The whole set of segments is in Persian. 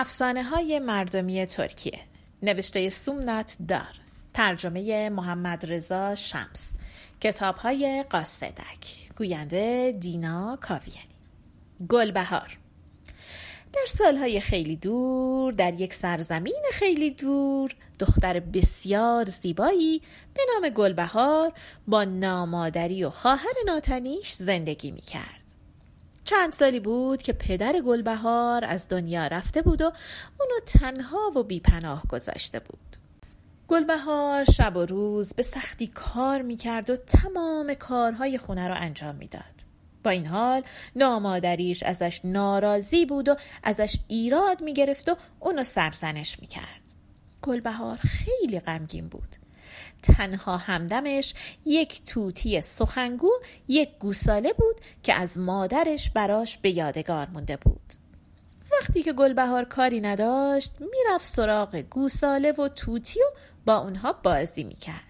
افسانه های مردمی ترکیه. نوشته سومنات دار. ترجمه محمد رضا شمس. کتاب های قاصدک. گوینده دینا کاویانی. گلبهار. در سالهای خیلی دور در یک سرزمین خیلی دور دختر بسیار زیبایی به نام گلبهار با نامادری و خواهر ناتنیش زندگی می کرد. چند سالی بود که پدر گلبهار از دنیا رفته بود و اونو تنها و بیپناه گذاشته بود. گلبهار شب و روز به سختی کار می‌کرد و تمام کارهای خونه رو انجام می‌داد. با این حال نامادریش ازش ناراضی بود و ازش ایراد می‌گرفت و اونو سرزنش می‌کرد. گلبهار خیلی غمگین بود. تنها همدمش یک توتی سخنگو یک گوساله بود که از مادرش براش به یادگار مونده بود. وقتی که گلبهار کاری نداشت می‌رفت سراغ گوساله و توتی و با اونها بازی می‌کرد.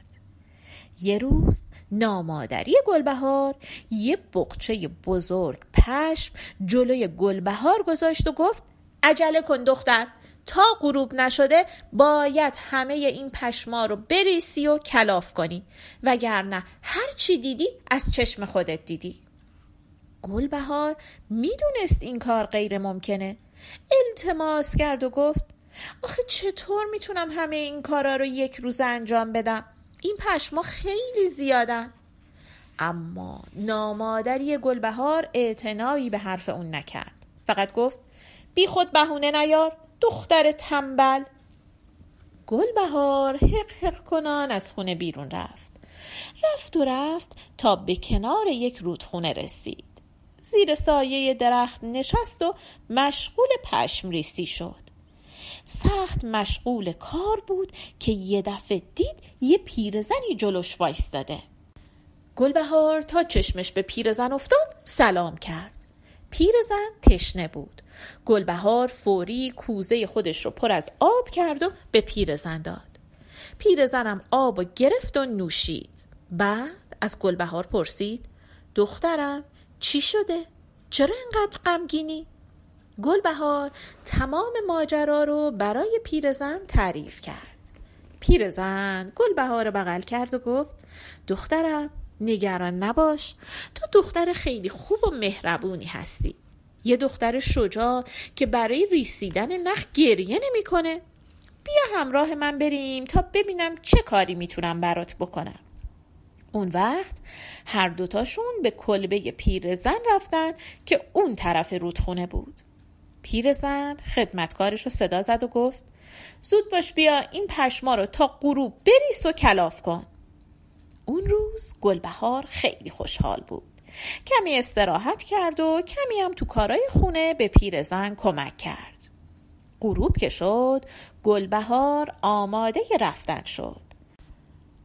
یه روز نامادری گلبهار یه بقچه بزرگ پشم جلوی گلبهار گذاشت و گفت عجله کن دختر. تا غروب نشده باید همه این پشما رو بریسی و کلاف کنی. وگرنه هر چی دیدی از چشم خودت دیدی. گلبهار می‌دونست این کار غیر ممکنه. التماس کرد و گفت آخه چطور می‌تونم همه این کارا رو یک روز انجام بدم؟ این پشما خیلی زیادن اما نامادری گلبهار اعتنایی به حرف اون نکرد. فقط گفت بی خود بهونه نیار دختر تنبل. گلبهار حق حق کنان از خونه بیرون رفت. رفت و رفت تا به کنار یک رودخونه رسید. زیر سایه درخت نشست و مشغول پشم ریسی شد. سخت مشغول کار بود که یه دفعه دید یه پیرزنی جلوش وایستاده. گلبهار تا چشمش به پیرزن افتاد سلام کرد. پیرزن تشنه بود گلبهار فوری کوزه خودش رو پر از آب کرد و به پیرزن داد پیرزنم آب و گرفت و نوشید بعد از گلبهار پرسید دخترم چی شده؟ چرا انقدر غمگینی؟ گلبهار تمام ماجرا رو برای پیرزن تعریف کرد پیرزن گلبهار بغل کرد و گفت دخترم نگران نباش. تو دختر خیلی خوب و مهربونی هستی. یه دختر شجاع که برای ریسیدن نخ گریه نمی‌کنه. بیا همراه من بریم تا ببینم چه کاری می‌تونم برات بکنم. اون وقت هر دوتاشون به کلبه پیرزن رفتن که اون طرف رودخونه بود. پیرزن خدمتکارش رو صدا زد و گفت زود باش بیا این پشما رو تا غروب بریس و کلاف کن. اون روز گلبهار خیلی خوشحال بود. کمی استراحت کرد و کمی هم تو کارای خونه به پیرزن کمک کرد. غروب که شد گلبهار آماده رفتن شد.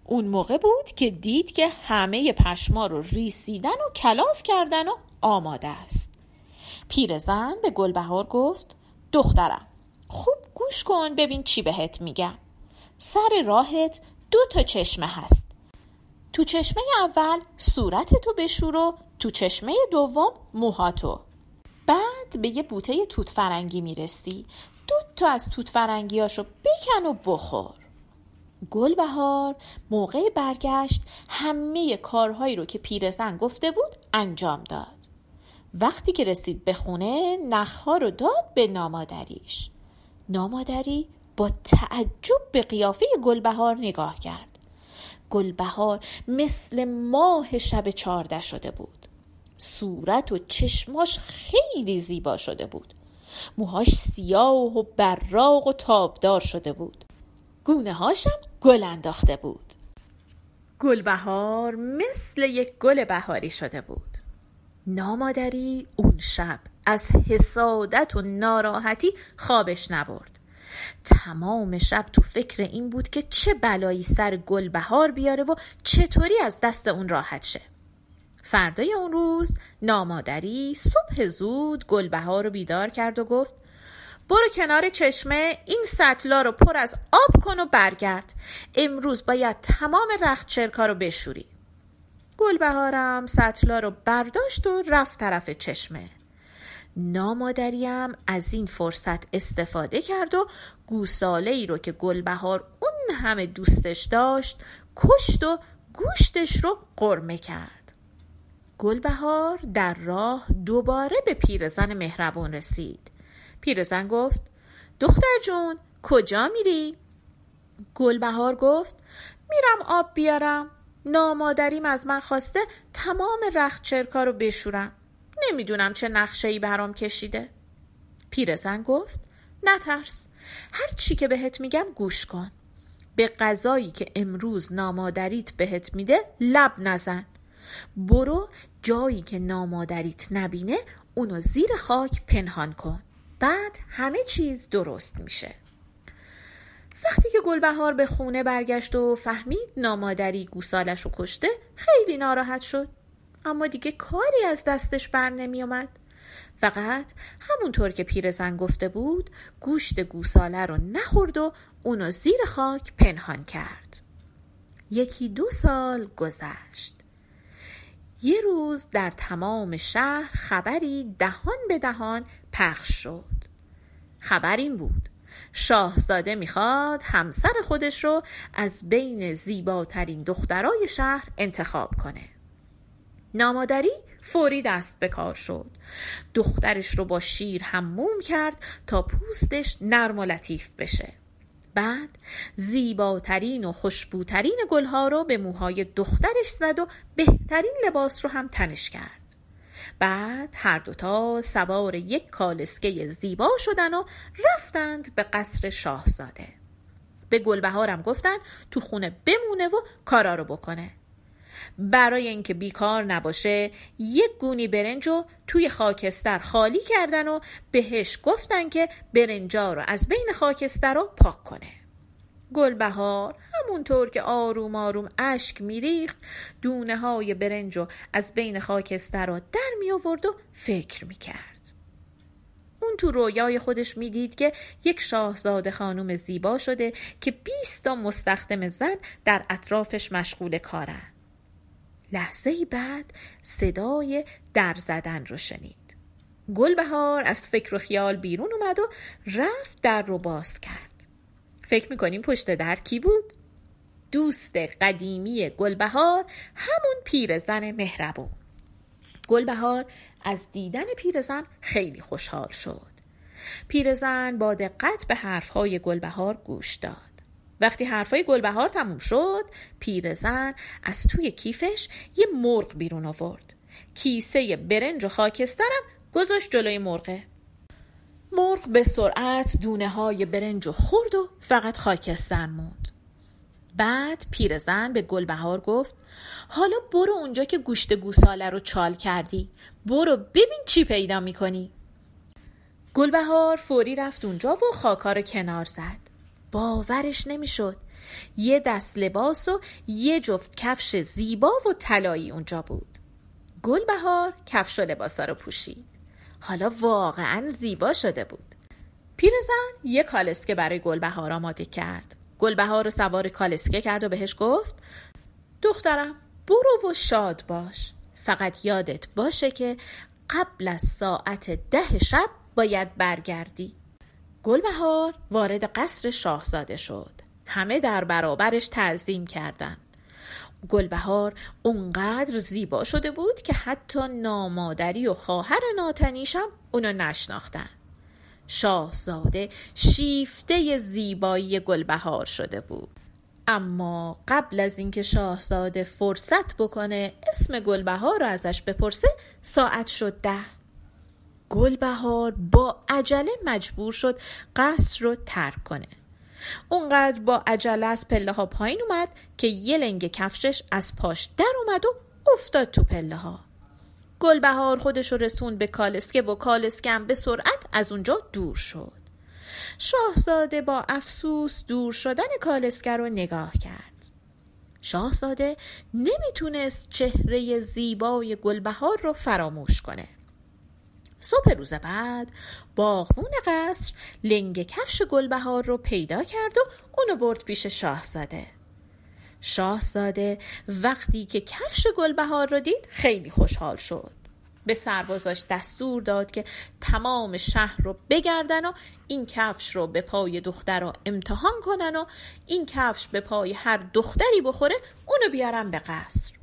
اون موقع بود که دید که همه پشما رو ریسیدن و کلاف کردن و آماده است. پیرزن به گلبهار گفت دخترم خوب گوش کن ببین چی بهت میگم. سر راهت دو تا چشمه هست. تو چشمه اول صورتتو بشور و تو چشمه دوم موهاتو بعد به یه بوته توت فرنگی می‌رسی. دو تا از توت فرنگیاشو بکن و بخور. گلبهار موقع برگشت همه کارهایی رو که پیرزن گفته بود انجام داد. وقتی که رسید به خونه نخها رو داد به نامادریش. نامادری با تعجب به قیافه گلبهار نگاه کرد. گلبهار مثل ماه شب چارده شده بود. صورت و چشماش خیلی زیبا شده بود. موهاش سیاه و براق و تابدار شده بود. گونه هاشم گل انداخته بود. گلبهار مثل یک گل بهاری شده بود. نامادری اون شب از حسادت و ناراحتی خوابش نبرد. تمام شب تو فکر این بود که چه بلایی سر گل بهار بیاره و چطوری از دست اون راحت شه. فردای اون روز نامادری صبح زود گلبهار رو بیدار کرد و گفت برو کنار چشمه این سطلا رو پر از آب کن و برگرد. امروز باید تمام رخت چرکا رو بشوری. گلبهارم سطلا رو برداشت و رفت طرف چشمه. نامادریم از این فرصت استفاده کرد و گوساله ای رو که گلبهار اون همه دوستش داشت کشت و گوشتش رو قرمه کرد. گلبهار در راه دوباره به پیرزن مهربون رسید. پیرزن گفت دختر جون کجا میری؟ گلبهار گفت میرم آب بیارم. نامادریم از من خواسته تمام رخت چرکا رو بشورم. نمی‌دونم چه نقشه ای برام کشیده. پیرزن گفت نترس. هر چی که بهت میگم گوش کن. به غذایی که امروز نامادریت بهت میده لب نزن. برو جایی که نامادریت نبینه اونو زیر خاک پنهان کن. بعد همه چیز درست میشه. وقتی که گلبهار به خونه برگشت و فهمید نامادری گوسالش رو کشته خیلی ناراحت شد. اما دیگه کاری از دستش بر نمی اومد. فقط همونطور که پیرزن گفته بود گوشت گوساله رو نخورد و اونو زیر خاک پنهان کرد. یکی دو سال گذشت. یه روز در تمام شهر خبری دهان به دهان پخش شد. خبر این بود. شاهزاده می‌خواد همسر خودش رو از بین زیباترین دخترای شهر انتخاب کنه. نامادری فوری دست به کار شد. دخترش رو با شیر هموم کرد تا پوستش نرم و لطیف بشه. بعد زیباترین و خوشبوترین گلها رو به موهای دخترش زد و بهترین لباس رو هم تنش کرد. بعد هر دوتا سوار یک کالسکه زیبا شدن و رفتند به قصر شاهزاده. به گلبهارم گفتن تو خونه بمونه و کارا رو بکنه. برای اینکه بیکار نباشه یک گونی برنج رو توی خاکستر خالی کردن و بهش گفتن که برنجا رو از بین خاکستر رو پاک کنه. گلبهار همونطور که آروم آروم اشک میریخت دونه های برنج رو از بین خاکستر رو در می آورد و فکر می‌کرد. اون تو رویای خودش می‌دید که یک شاهزاده خانم زیبا شده که 20 تا مستخدم زن در اطرافش مشغول کارن. لحظه بعد صدای در زدن رو شنید. گلبهار از فکر و خیال بیرون اومد و رفت در رو باز کرد. فکر می‌کنیم پشت در کی بود؟ دوست قدیمی گلبهار همون پیرزن مهربون. گلبهار از دیدن پیرزن خیلی خوشحال شد. پیرزن با دقت به حرفهای گلبهار گوش داد. وقتی حرفای گلبهار تموم شد پیرزن از توی کیفش یه مرغ بیرون آورد. کیسه برنج و خاکسترم گذاشت جلوی مرغه. مرغ به سرعت دونه های برنج و خورد و فقط خاکستر موند. بعد پیرزن به گلبهار گفت حالا برو اونجا که گوشت گوساله رو چال کردی. برو ببین چی پیدا می‌کنی. گلبهار فوری رفت اونجا و خاکا رو کنار زد. باورش نمی‌شد. یه دست لباس و یه جفت کفش زیبا و طلایی اونجا بود. گلبهار کفش و لباسا رو پوشید. حالا واقعا زیبا شده بود. پیرزن یه کالسکه برای گلبهار آماده کرد. گلبهار رو سوار کالسکه کرد و بهش گفت دخترم برو و شاد باش. فقط یادت باشه که قبل از ساعت ده شب باید برگردی. گلبهار وارد قصر شاهزاده شد. همه در برابرش تعظیم کردند. گلبهار اونقدر زیبا شده بود که حتی نامادری و خواهر ناتنیشم اونو نشناختن. شاهزاده شیفته زیبایی گلبهار شده بود. اما قبل از اینکه شاهزاده فرصت بکنه اسم گلبهار رو ازش بپرسه ساعت شد ده. گلبهار با عجله مجبور شد قصر رو ترک کنه. اونقدر با عجله از پله ها پایین اومد که یه لنگ کفشش از پاش در اومد و افتاد تو پله ها گلبهار خودش رو رسوند به کالسکه و کالسکه هم به سرعت از اونجا دور شد. شاهزاده با افسوس دور شدن کالسکه رو نگاه کرد. شاهزاده نمی‌تونست چهره زیبای گلبهار رو فراموش کنه. صبح روز بعد. باغبون قصر لنگ کفش گلبهار رو پیدا کرد و اونو برد پیش شاهزاده. شاهزاده وقتی که کفش گلبهار رو دید خیلی خوشحال شد. به سربازاش دستور داد که تمام شهر رو بگردن و این کفش رو به پای دختر رو امتحان کنن و این کفش به پای هر دختری بخوره اونو بیارن به قصر.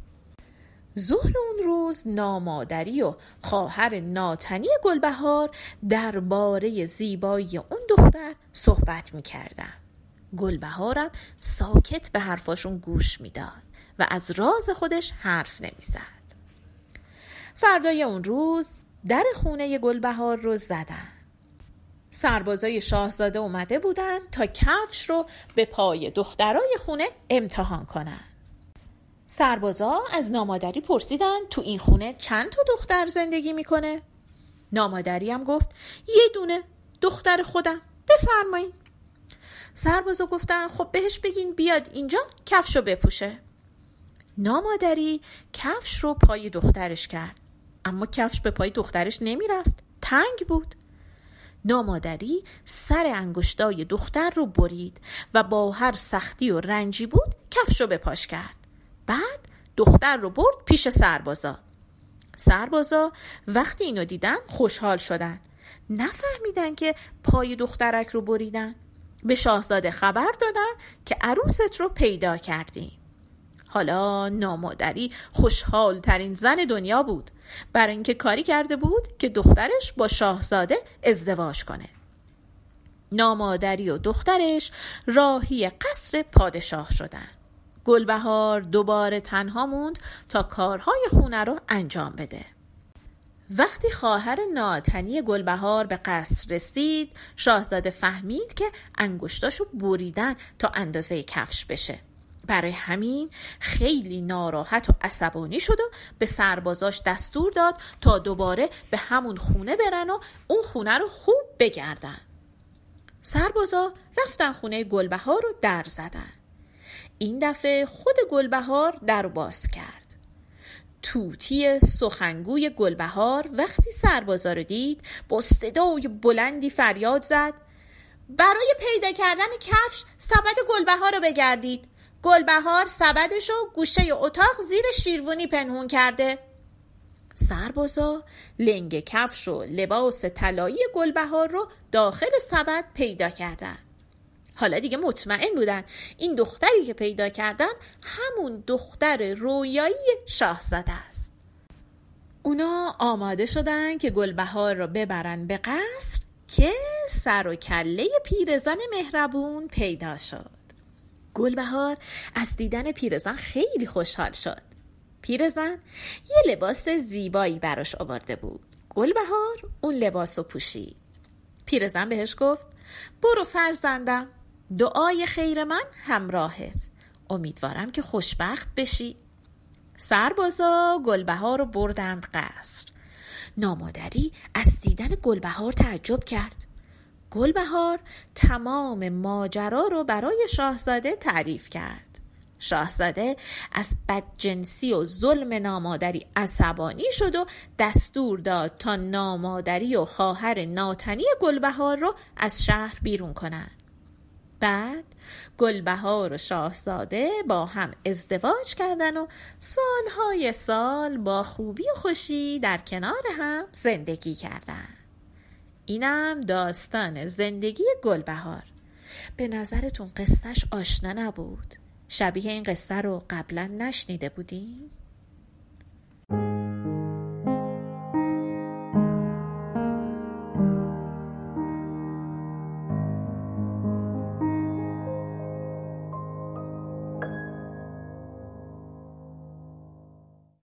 ظهر اون روز نامادری و خواهر ناتنی گلبهار درباره زیبایی اون دختر صحبت می‌کردن. گلبهارم ساکت به حرفاشون گوش می‌داد و از راز خودش حرف نمی‌زد. فردای اون روز در خونه گلبهار رو زدن. سربازای شاهزاده اومده بودن تا کفش رو به پای دخترای خونه امتحان کنن. سربازا از نامادری پرسیدن تو این خونه چند تا دختر زندگی می‌کنه؟ نامادری هم گفت یه دونه دختر خودم. بفرمایید سربازا گفتن خب بهش بگین بیاد اینجا کفش رو بپوشه. نامادری کفش رو پای دخترش کرد. اما کفش به پای دخترش نمی‌رفت. تنگ بود. نامادری سر انگشتای دختر رو برید و با هر سختی و رنجی بود کفش رو به پاش کرد. بعد دختر رو برد پیش سربازا. سربازا وقتی اینو دیدن خوشحال شدن. نفهمیدن که پای دخترک رو بریدن. به شاهزاده خبر دادن که عروست رو پیدا کردیم حالا نامادری خوشحال ترین زن دنیا بود. برای اینکه کاری کرده بود که دخترش با شاهزاده ازدواج کنه. نامادری و دخترش راهی قصر پادشاه شدن. گلبهار دوباره تنها موند تا کارهای خونه رو انجام بده. وقتی خواهر ناتنی گلبهار به قصر رسید شاهزاده فهمید که انگشتاشو بریدن تا اندازه کفش بشه. برای همین خیلی ناراحت و عصبانی شد و به سربازاش دستور داد تا دوباره به همون خونه برن و اون خونه رو خوب بگردن. سربازا رفتن خونه گلبهار رو در زدن. این دفعه خود گلبهار در باز کرد. توتی سخنگوی گلبهار وقتی سربازا رو دید با صدای بلندی فریاد زد برای پیدا کردن کفش سبد گلبهار رو بگردید. گلبهار سبدش رو گوشه اتاق زیر شیروانی پنهون کرده. سربازا لنگ کفش و لباس طلایی گلبهار رو داخل سبد پیدا کردند. حالا دیگه مطمئن بودن این دختری که پیدا کردن همون دختر رویایی شاهزاده است. اونا آماده شدن که گلبهار رو ببرن به قصر که سر و کله پیرزن مهربون پیدا شد. گلبهار از دیدن پیرزن خیلی خوشحال شد. پیرزن یه لباس زیبایی براش آورده بود. گلبهار اون لباس رو پوشید. پیرزن بهش گفت برو فرزندم. دعای خیر من همراهت. امیدوارم که خوشبخت بشی. سربازا گلبهار رو بردند قصر. نامادری از دیدن گلبهار تعجب کرد. گلبهار تمام ماجرا رو برای شاهزاده تعریف کرد. شاهزاده از بدجنسی و ظلم نامادری عصبانی شد و دستور داد تا نامادری و خواهر ناتنی گلبهار رو از شهر بیرون کنند. بعد گلبهار و شاهزاده با هم ازدواج کردن و سالهای سال با خوبی و خوشی در کنار هم زندگی کردن. اینم داستان زندگی گلبهار. به نظرتون قصتش آشنا نبود؟ شبیه این قصه رو قبلا نشنیده بودیم؟